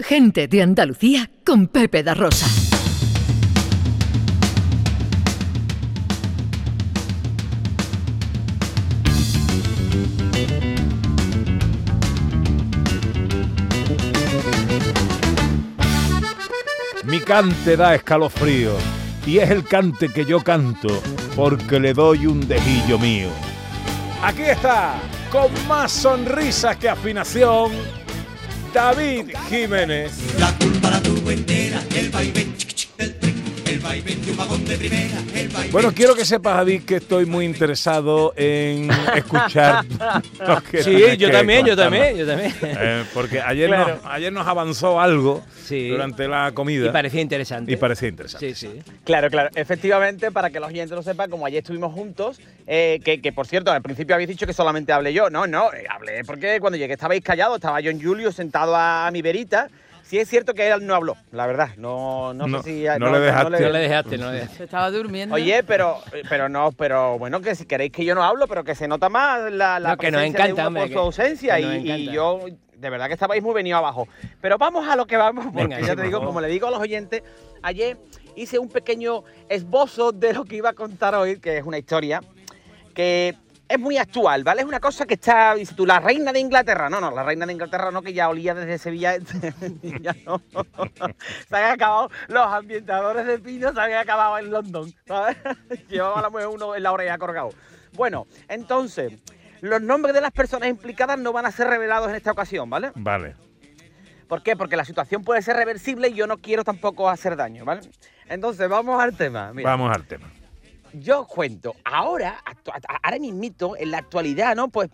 Gente de Andalucía con Pepe da Rosa. Mi cante da escalofrío y es el cante que yo canto porque le doy un dejillo mío. Aquí está, con más sonrisas que afinación, David Jiménez. La culpa la tuvo entera el vaivén Bueno, quiero que sepas, David, que estoy muy interesado en escuchar lo que Sí, yo que también, yo también, yo también. Eh, porque ayer, Claro. nos, ayer nos avanzó algo Sí. durante la comida Y parecía interesante. y parecía interesante. Sí, sí. Claro, claro. Efectivamente, para que los oyentes lo sepan, como ayer estuvimos juntos, eh, que, que, por cierto, al principio habéis dicho que solamente hablé yo. No, no, eh, hablé porque cuando llegué estabais callados, estaba John Julio sentado a mi verita. Sí es cierto que él no habló, la verdad. No, no, No, sé si... no le dejaste. No le dejaste, no le dejaste. Se estaba durmiendo. Oye, pero, pero no, pero bueno, que si queréis que yo no hablo, pero que se nota más la, la No, que nos de encanta, uno hombre, por que- su ausencia que y, yo de verdad que estabais muy venido abajo. Pero vamos a lo que vamos, porque Venga, ya te digo, como le digo a los oyentes, ayer hice un pequeño esbozo de lo que iba a contar hoy, que es una historia que es muy actual, ¿vale? Es una cosa que está, dices tú, la reina de Inglaterra. No, no, la reina de Inglaterra no, que ya olía desde Sevilla. ya no. se habían acabado los ambientadores de pino, se habían acabado en London, ¿sabes? Llevaba a la mujer uno en la oreja colgado. Bueno, entonces, los nombres de las personas implicadas no van a ser revelados en esta ocasión, ¿vale? Vale. ¿Por qué? Porque la situación puede ser reversible y yo no quiero tampoco hacer daño, ¿vale? Entonces, vamos al tema. Mira, Vamos al tema. Yo os cuento, ahora, ahora mismito, en la actualidad, ¿no? Pues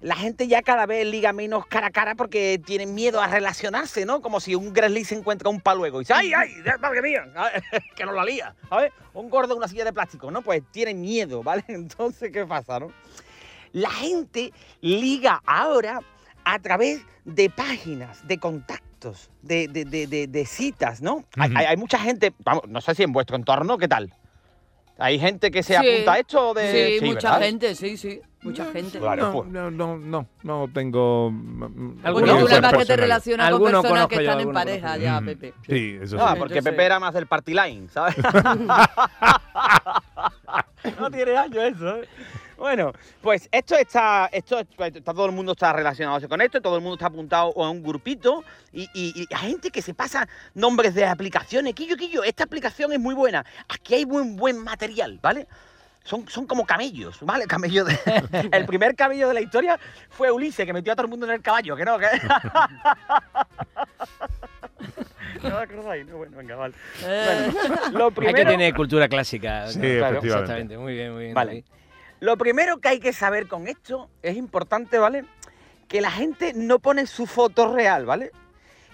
la gente ya cada vez liga menos cara a cara porque tienen miedo a relacionarse, ¿no? Como si un Grizzly se encuentra un paluego y dice, ¡ay, ay! ¡Madre mía! Que no la lía, ¿sabes? Un gordo en una silla de plástico, ¿no? Pues tienen miedo, ¿vale? Entonces, ¿qué pasa, no? La gente liga ahora a través de páginas, de contactos, de, de- de- de- citas, ¿no? Hay, hay mucha gente, vamos, no sé si en vuestro entorno, ¿qué tal? ¿Hay gente que se Sí. apunta a esto? De... Sí, mucha ¿verdad? gente, sí, sí. Mucha gente. Claro, No, pues. no, no, no, no tengo. mm, Alguno Porque experiencias tú nada más que te relacionas con personas que están en pareja ya, Mm, Pepe. Sí, eso Ah, sí. porque Entonces- Pepe era más del party line, ¿sabes? no tiene años eso, ¿eh? Bueno, pues esto está, esto está, todo el mundo está relacionado con esto, todo el mundo está apuntado a un grupito y, y- y hay gente que se pasa nombres de aplicaciones. Quillo, quillo, esta aplicación es muy buena. Aquí hay buen, buen material, ¿vale? Son, son como camellos, ¿vale? Camellos de- El primer camello de la historia fue Ulises, que metió a todo el mundo en el caballo, que no, que... ¿No os acordáis? No, bueno, venga, vale. Eh, Bueno, lo Hay primero... que tener cultura clásica. Sí, ¿no? efectivamente. Exactamente, muy bien, muy bien. Vale. David. Lo primero que hay que saber con esto es importante, ¿vale? Que la gente no pone su foto real, ¿vale?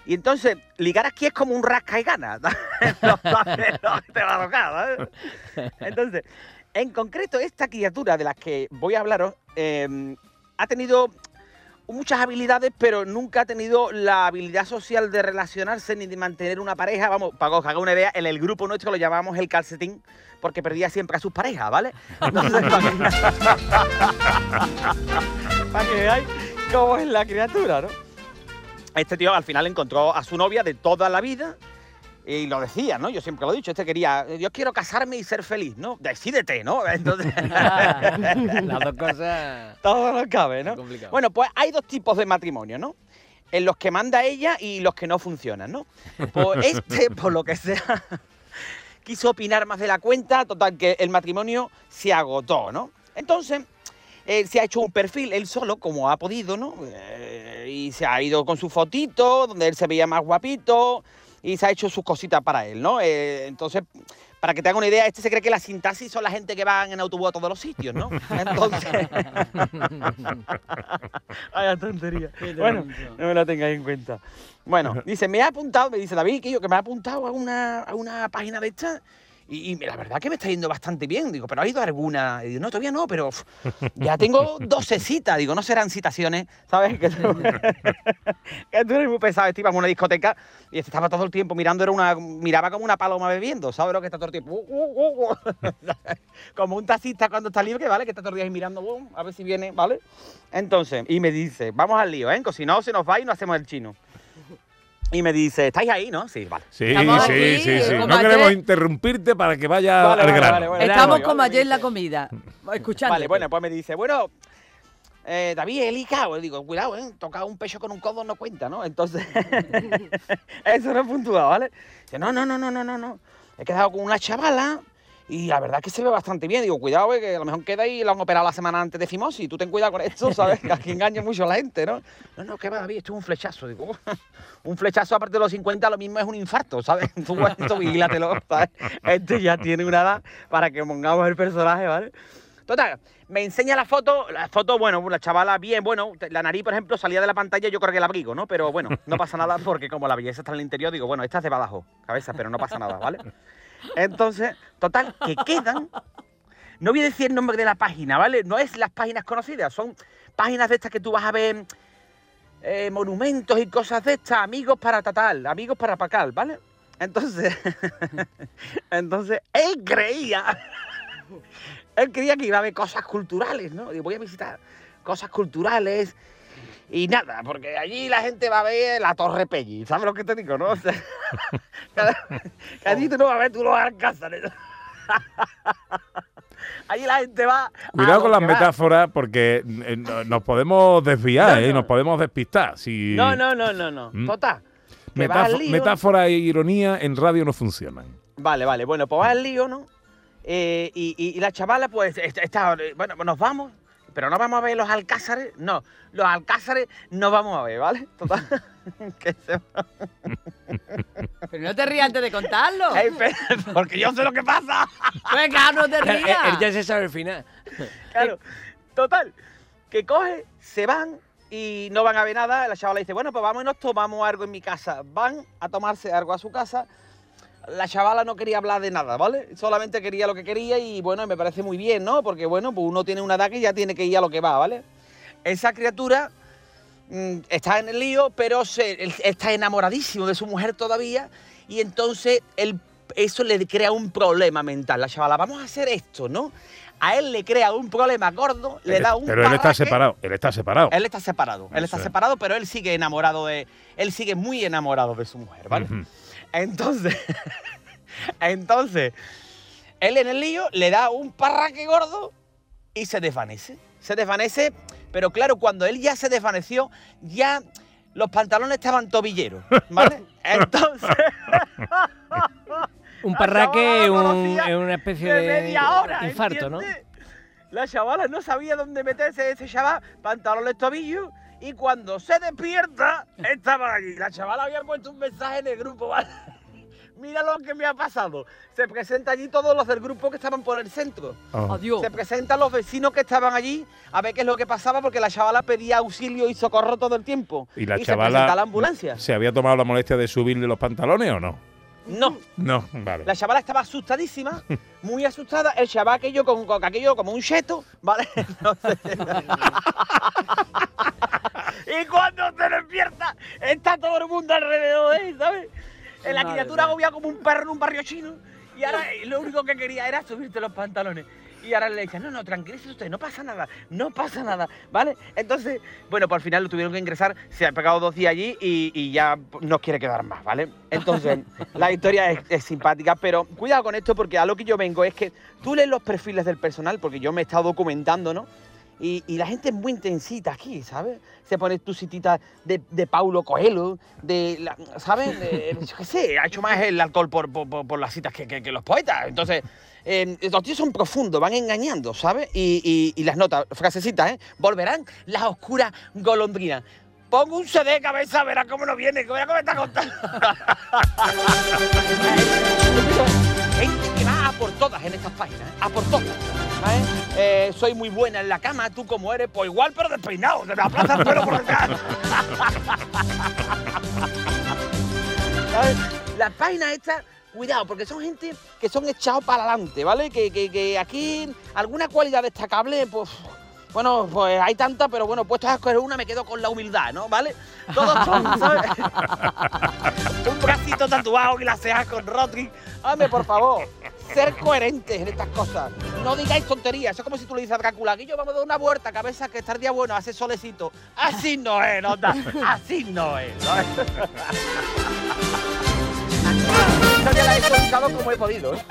Y entonces, ligar aquí es como un rasca y gana. Entonces, en concreto, esta criatura de la que voy a hablaros eh, ha tenido muchas habilidades, pero nunca ha tenido la habilidad social de relacionarse ni de mantener una pareja. Vamos, para que os haga una idea, en el grupo nuestro lo llamamos el calcetín, porque perdía siempre a sus parejas, ¿vale? Entonces, para que, para que veáis cómo es la criatura, ¿no? Este tío al final encontró a su novia de toda la vida y lo decía, ¿no? Yo siempre lo he dicho, este quería, yo quiero casarme y ser feliz, ¿no? Decídete, ¿no? Entonces, Las dos cosas. todo no cabe, ¿no? Bueno, pues hay dos tipos de matrimonio, ¿no? En los que manda ella y los que no funcionan, ¿no? Pues este, por lo que sea, quiso opinar más de la cuenta, total que el matrimonio se agotó, ¿no? Entonces, él se ha hecho un perfil él solo, como ha podido, ¿no? Eh, y se ha ido con su fotito, donde él se veía más guapito, y se ha hecho sus cositas para él, ¿no? Eh, entonces, para que te hagan una idea, este se cree que la sintaxis son la gente que van en autobús a todos los sitios, ¿no? Entonces... Vaya tontería. Bueno, no me la tengáis en cuenta. Bueno, dice, me ha apuntado, me dice David, que yo que me ha apuntado a una, a una página de esta y, y la verdad que me está yendo bastante bien. Digo, pero ha ido alguna. Y digo, no, todavía no, pero ya tengo 12 citas. Digo, no serán citaciones, ¿sabes? Que tú, que tú eres muy pesado. Iba a una discoteca y este estaba todo el tiempo mirando, era una, miraba como una paloma bebiendo, ¿sabes? Lo que está todo el tiempo. uh, uh, uh, uh. como un taxista cuando está libre, ¿vale? Que está todo el día ahí mirando, uh, a ver si viene, ¿vale? Entonces, y me dice, vamos al lío, ¿eh? Si no, se nos va y no hacemos el chino. Y me dice, ¿estáis ahí, no? Sí, vale. Sí, Estamos sí, aquí, sí, No queremos interrumpirte para que vaya Vale, al vale, grano. vale, bueno. Estamos como ayer en la comida. Escuchando. Vale, bueno, pues me dice, bueno, eh, David, el ICAO. Le digo, cuidado, ¿eh? Tocar un pecho con un codo no cuenta, ¿no? Entonces, eso no es puntuado, ¿vale? Dice, no, no, no, no, no, no, no. He quedado con una chavala y la verdad es que se ve bastante bien. Digo, cuidado, eh, que a lo mejor queda y la han operado la semana antes de fimosis. Tú ten cuidado con esto, ¿sabes? Que aquí engaña mucho a la gente, ¿no? No, no, que va, David, esto es un flechazo. Digo, un flechazo aparte de los 50, lo mismo es un infarto, ¿sabes? Tú esto, vigílatelo, ¿sabes? Este ya tiene una edad para que pongamos el personaje, ¿vale? Total, me enseña la foto, la foto, bueno, la chavala bien, bueno, la nariz, por ejemplo, salía de la pantalla, yo creo que el abrigo, ¿no? Pero bueno, no pasa nada porque como la belleza está en el interior, digo, bueno, esta es de Badajoz, cabeza, pero no pasa nada, ¿vale? Entonces, total, que quedan, no voy a decir el nombre de la página, ¿vale? No es las páginas conocidas, son páginas de estas que tú vas a ver, eh, monumentos y cosas de estas, amigos para Tatal, amigos para Pacal, ¿vale? Entonces, entonces, él creía él creía que iba a haber cosas culturales, ¿no? Y voy a visitar cosas culturales y nada, porque allí la gente va a ver la Torre Pelli, ¿sabes lo que te digo, no? O sea, allí tú no vas a ver tú los alcázares. allí la gente va. Cuidado con las va. metáforas porque eh, no- nos podemos desviar, No, ¿eh? no. Nos podemos despistar. Si No, no, no, no, no. Mm. Total. metáfo- lío. metáfora e ironía en radio no funcionan. Vale, vale. Bueno, pues va al lío, ¿no? Eh, y, y- y la chavala, pues, está, está- bueno, nos vamos, pero no vamos a ver los alcázares. No, los alcázares no vamos a ver, ¿vale? Total. que se Pero no te rías antes de contarlo. Porque yo sé lo que pasa. Venga, no te Él, él rías. ya se sabe el final. Claro. Total. Que coge, se van y no van a ver nada. La chavala dice, bueno, pues vamos y nos tomamos algo en mi casa. Van a tomarse algo a su casa. La chavala no quería hablar de nada, ¿vale? Solamente quería lo que quería y bueno, me parece muy bien, ¿no? Porque bueno, pues uno tiene una edad que ya tiene que ir a lo que va, ¿vale? Esa criatura mm, está en el lío, pero se- él está enamoradísimo de su mujer todavía y entonces él, eso le crea un problema mental. La chavala, vamos a hacer esto, ¿no? A él le crea un problema gordo, le da un Pero él está separado, él está separado. Él está separado, él está es. separado, pero él sigue enamorado de, él sigue muy enamorado de su mujer, ¿vale? Entonces, entonces, él en el lío le da un parraque gordo y se desvanece. Se desvanece, pero claro, cuando él ya se desvaneció, ya los pantalones estaban tobilleros, ¿vale? Entonces, Un parraque es un- una especie de de, media hora, infarto, ¿no? La chavala no sabía dónde meterse ese chaval, pantalones tobillos, y cuando se despierta, estaba allí. La chavala había puesto un mensaje en el grupo, ¿vale? Mira lo que me ha pasado. Se presenta allí todos los del grupo que estaban por el centro. Oh. Adiós. Se presentan los vecinos que estaban allí a ver qué es lo que pasaba porque la chavala pedía auxilio y socorro todo el tiempo. ¿Y la se chavala presenta la ambulancia. se había tomado la molestia de subirle los pantalones o no? No, No, vale. La chavala estaba asustadísima, muy asustada. El chaval aquello con, con aquello como un cheto, ¿vale? Entonces- y cuando se despierta, está todo el mundo alrededor de él, ¿sabes? Eh, La criatura agobia como un perro en un barrio chino. Y ahora eh, lo único que quería era subirte los pantalones. Y ahora le dicen, no, no, tranquilícese usted, no pasa nada, no pasa nada, ¿vale? Entonces, bueno, por final lo tuvieron que ingresar, se ha pegado dos días allí y, y ya no quiere quedar más, ¿vale? Entonces, la historia es, es simpática, pero cuidado con esto porque a lo que yo vengo es que tú lees los perfiles del personal, porque yo me he estado documentando, ¿no? Y, y la gente es muy intensita aquí, ¿sabes? Se pone tu citita de, de Paulo Coelho, de, la- ¿sabes? De- yo qué sé, ha hecho más el alcohol por, por, por- por las citas que, que- que los poetas. Entonces, eh, los tíos son profundos, van engañando, ¿sabes? Y, y- y las notas, frasecitas, ¿eh? Volverán las oscuras golondrinas. Pongo un CD de cabeza, verá cómo nos viene, que verá cómo me está contando. Por todas en estas páginas, a por todas. ¿sabes? Eh, soy muy buena en la cama, tú como eres, pues igual, pero despeinado, de la plaza el pelo por. ¿Sabes? Las páginas estas, cuidado, porque son gente que son echados para adelante, ¿vale? Que- que aquí alguna cualidad destacable, pues. Bueno, pues hay tantas, pero bueno, puestos a escoger una me quedo con la humildad, ¿no? ¿Vale? Todos son, ¿sabes? Un bracito tatuado y las cejas con Rodri. Hombre, por favor, ser coherentes en estas cosas. no digáis tonterías. Eso es como si tú le dices a Drácula, Guillo, vamos a dar una vuelta, cabeza, que está el día bueno, hace solecito. Así no es, nota. Así no es. ¿no? Ya la he como he podido, ¿eh?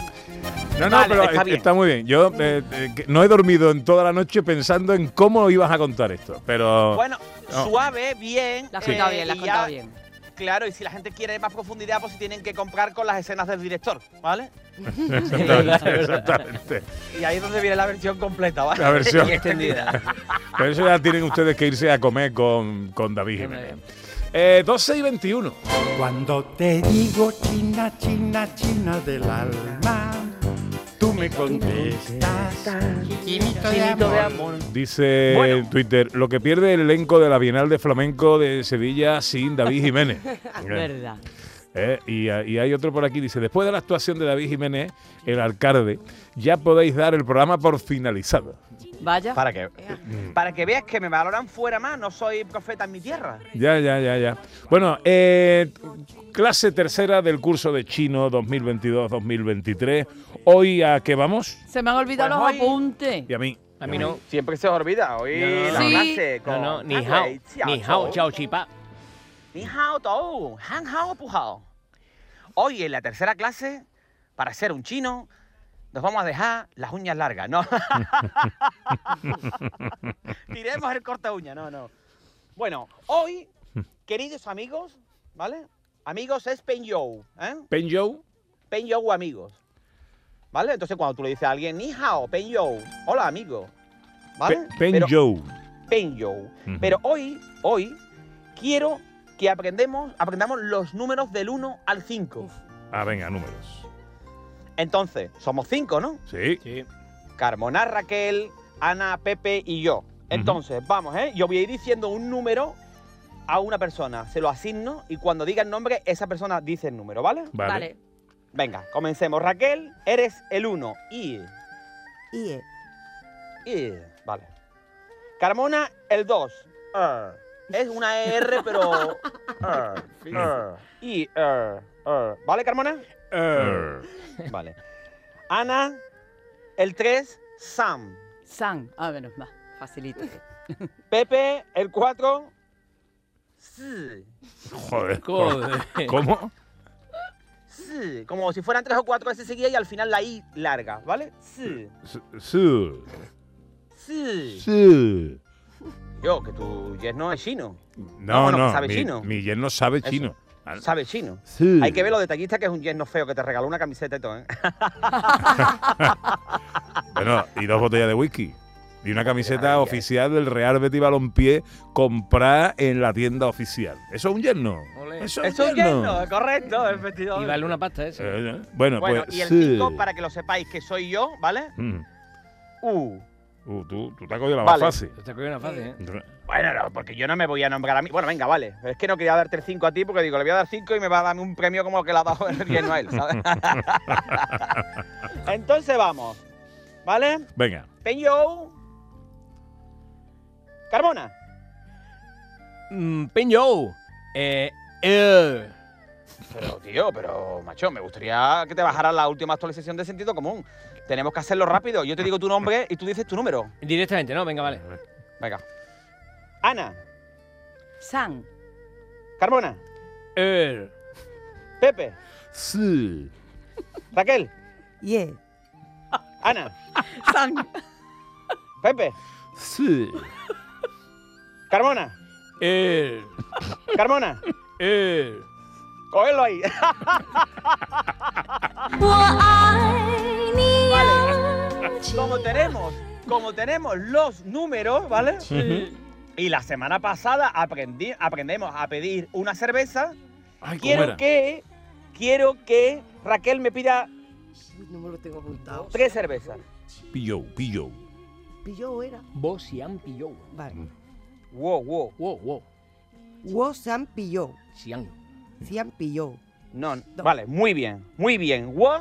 No, no, Vale, pero está muy bien. Yo eh, eh, no he dormido en toda la noche pensando en cómo ibas a contar esto, pero Bueno, No. suave, bien. La has contado eh, bien, la has contado bien. Claro, y si la gente quiere más profundidad, pues si tienen que comprar con las escenas del director, ¿vale? exactamente, exactamente. Y ahí es donde viene la versión completa, ¿vale? La versión Y extendida. Pero eso ya tienen ustedes que irse a comer con, con David Jiménez. Eh, 12 y 21. Cuando te digo China, China, China del alma, tú me contestas, chinito de amor. Dice Bueno. en Twitter, lo que pierde el elenco de la Bienal de Flamenco de Sevilla sin David Jiménez. Verdad. Eh, y, y hay otro por aquí, dice, después de la actuación de David Jiménez, el alcalde, ya podéis dar el programa por finalizado. Vaya. Para que, para que veas que me valoran fuera más, no soy profeta en mi tierra. Ya, ya, ya, ya. Bueno, eh, clase tercera del curso de chino 2022-2023. Hoy a qué vamos? Se me han olvidado Pues los hoy- apuntes. Y a mí. A mí no. Siempre se os olvida. Hoy No, no, la clase No, con no, ni hao. Ni hao, chao, chipa. Ni hao tou, han hao pu hao. Hoy en la tercera clase, para ser un chino, nos vamos a dejar las uñas largas, ¿no? Tiremos el corta uña, no, no. Bueno, hoy, queridos amigos, ¿vale? Amigos es Pen You, ¿eh? Pen Joe. Pen You amigos. ¿Vale? Entonces cuando tú le dices a alguien, ni hao, Pen You, hola amigo. ¿Vale? Pe- Pen Pero- Joe. Pen Yo. Ujú. Pero hoy, hoy, quiero que aprendemos, aprendamos los números del 1 al 5. Ah, venga, números. Entonces, somos 5, ¿no? Sí. Sí. Carmona, Raquel, Ana, Pepe y yo. Entonces, vamos, ¿eh? Yo voy a ir diciendo un número a una persona, se lo asigno y cuando diga el nombre, esa persona dice el número, ¿vale? Vale. Vale. Venga, comencemos. Raquel, eres el 1. Y. Y Y. Vale. Carmona, el 2. Es una ER, pero. er, er. Y. er, er. ¿Vale, Carmona? Er. Vale. Ana, el 3. Sam. San. Ah, bueno, va. Facilito. Pepe, el 4. Sí. Joder. Joder. ¿Cómo? Sí. Como si fueran tres o cuatro veces seguidas y al final la I larga, ¿vale? Sí. S- Sí. Sí. Sí. Yo, que tu no es chino. No, bueno, no. que sabe mi, chino. mi yerno sabe Eso. chino. Sabe chino. Sí. Hay que ver lo detallista que es un yerno feo que te regaló una camiseta y todo, ¿eh? Bueno, y dos botellas de whisky. Y una camiseta Ay, oficial del Real Betis Balompié comprada en la tienda oficial. ¿Eso es un yerno? Eso es un yerno. yerno, correcto, Y vale una pasta eso. Eh, bueno, Bueno, pues y el sí. 5, para que lo sepáis que soy yo, ¿vale? Mm. Uh. Uh, tú, tú te has cogido la Vale. más fácil. Te cogió una fácil, ¿eh? Bueno, no, porque yo no me voy a nombrar a mí. Bueno, venga, vale. Es que no quería darte el 5 a ti porque digo, le voy a dar 5 y me va a darme un premio como el que le ha dado el yerno a él, ¿sabes? Entonces vamos. ¿Vale? Venga. Peño. Carmona. Mm, Peño. Eh. Er. Pero, tío, pero, macho, me gustaría que te bajaras la última actualización de sentido común. Tenemos que hacerlo rápido. Yo te digo tu nombre y tú dices tu número. Directamente, ¿no? Venga, vale. Venga. Ana. San. Carmona. Er. Pepe. Sí. Raquel. Yeah. Ana. San. Pepe. Sí. Carmona. Er. Carmona. Er. Cógelo ahí. Como tenemos, como tenemos los números, ¿vale? Y la semana pasada aprendí, aprendemos a pedir una cerveza. Ay, ¿cómo Quiero era? que, quiero que Raquel me pida No me lo tengo apuntado. tres cervezas. Pilló, pilló. Pillo era. Vos Sian pilló. Vale. Wow, wow. Wow, wow. Wo San pilló. Sian. Cian pilló. No, vale, muy bien, muy bien. Wo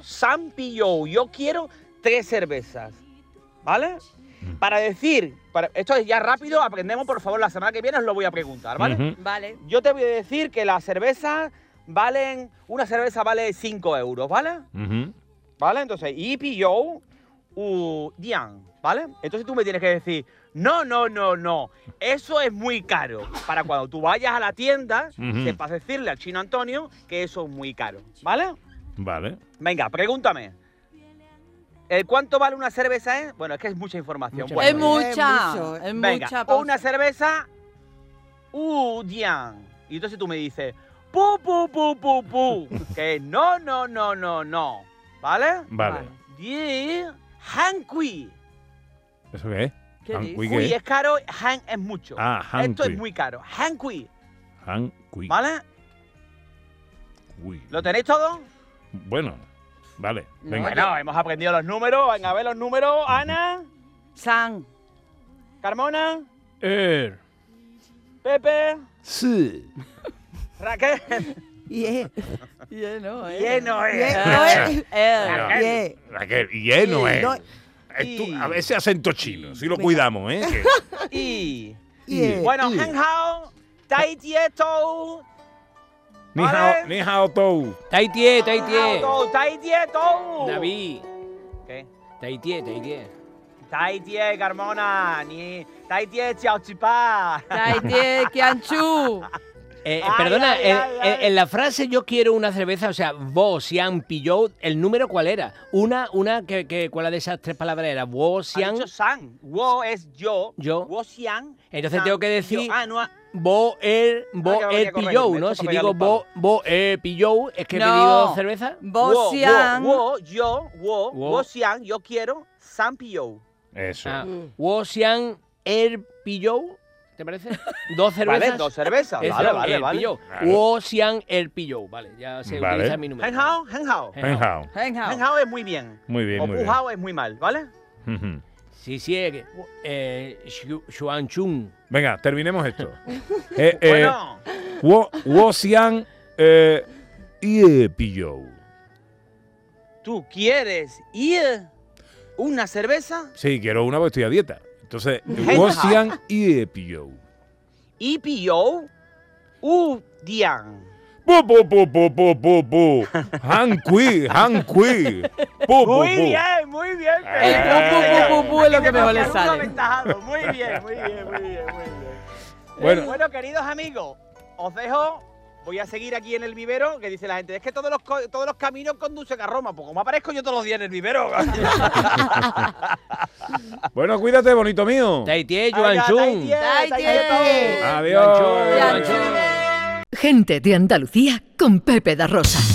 yo quiero tres cervezas. ¿Vale? Para decir, para, esto es ya rápido, aprendemos, por favor, la semana que viene os lo voy a preguntar, ¿vale? Vale. Yo te voy a decir que las cervezas valen, una cerveza vale 5 euros, ¿vale? ¿Vale? Entonces, y pilló u dian, ¿vale? Entonces tú me tienes que decir, no, no, no, no, eso es muy caro. Para cuando tú vayas a la tienda, Ujú. sepas decirle al chino Antonio que eso es muy caro, ¿vale? Vale. Venga, pregúntame. ¿El cuánto vale una cerveza? Eh? Bueno, es que es mucha información. Mucha Bueno, Es mucha. mucho, Es Venga, mucha. pausa. una cerveza, u dian. Y entonces tú me dices, pu, pu, pu, pu, pu. que no, no, no, no, no. ¿Vale? Vale. Di, han kui. ¿Eso qué es? ¿Qué Han dices? kui Kui qué? es caro, han es mucho. Ah, han Esto kui. es muy caro. Han kui. Han kui. ¿Vale? Kui. ¿Lo tenéis todo? Bueno, vale. Venga. Bueno, hemos aprendido los números. Venga, a ver los números. Ana, San. Carmona, Er. Pepe, Sí. Raquel. Yeah. Lleno, eh. Lleno, eh. Lleno, eh. Er. Yeah. Raquel, lleno es. No, Es tú- a ver ese acento chino, si lo cuidamos, ¿eh? Y. yeah. Bueno, y- Han Hao, Tai Tie Tou. Ni hao, ni hao tou. Taitie, taitie. Tou, Tai Tie Tou. David. ¿Qué? Taitie, taitie. Tai Tie Carmona, ni Tai Tie Chiao Chipa. Taitie, Kianchu. Eh, Ay, perdona, ay, en, ay, en- ay. en la frase yo quiero una cerveza, o sea, vos, Xian, pilló, ¿el número cuál era? Una, una, que, que, ¿cuál de esas tres palabras era? Vos, dicho San. Wo es yo. Yo. Wo. Entonces San, tengo que decir- yo. Ah, no. ah, vos, er, que me er, pilló, ¿no? Si digo vos, vos, er, pilló, es que he No. pedido cerveza. wo, Bosian. Wo, wo, yo, wo, Wo. wo Xiang, yo quiero San Pio. Eso. Ah, Mm. vos, Xian, er, pilló, ¿te parece? Dos cervezas. Vale, dos cervezas. Eso, Vale, vale, el vale. Wo, Xian, el pilló. Vale, ya se Vale. utiliza mi número. Han Hao, Han Hao. Hen hao. Hang Han out. Hao es muy bien. Muy bien, o muy bien. Es muy mal, ¿vale? Sí, sí, eh, Xu- Xuan Chun. Venga, terminemos esto. Eh, eh, Bueno, Wo, wo xiang, eh, ye pillou. ¿tú quieres ir una cerveza? Sí, quiero una porque estoy a dieta. Entonces, Hen wo hao. xiang, ye pillou. Y pilló u dian. Bu, bu, bu, bu, bu, bu, bu. Han kui, han kui. Bu, bu, Muy bu. bien, muy bien. El Pepe. pu, pu, pu, pu es lo que mejor le sale. Muy bien, muy bien, muy bien, muy bien. Bueno. Bueno, queridos amigos, os dejo. Voy a seguir aquí en el vivero, que dice la gente, es que todos los, todos los caminos conducen a Roma. Pues como aparezco yo todos los días en el vivero. Bueno, cuídate, bonito mío. Taitie, Yuan Chun. Adiós. Gente de Andalucía con Pepe da Rosa.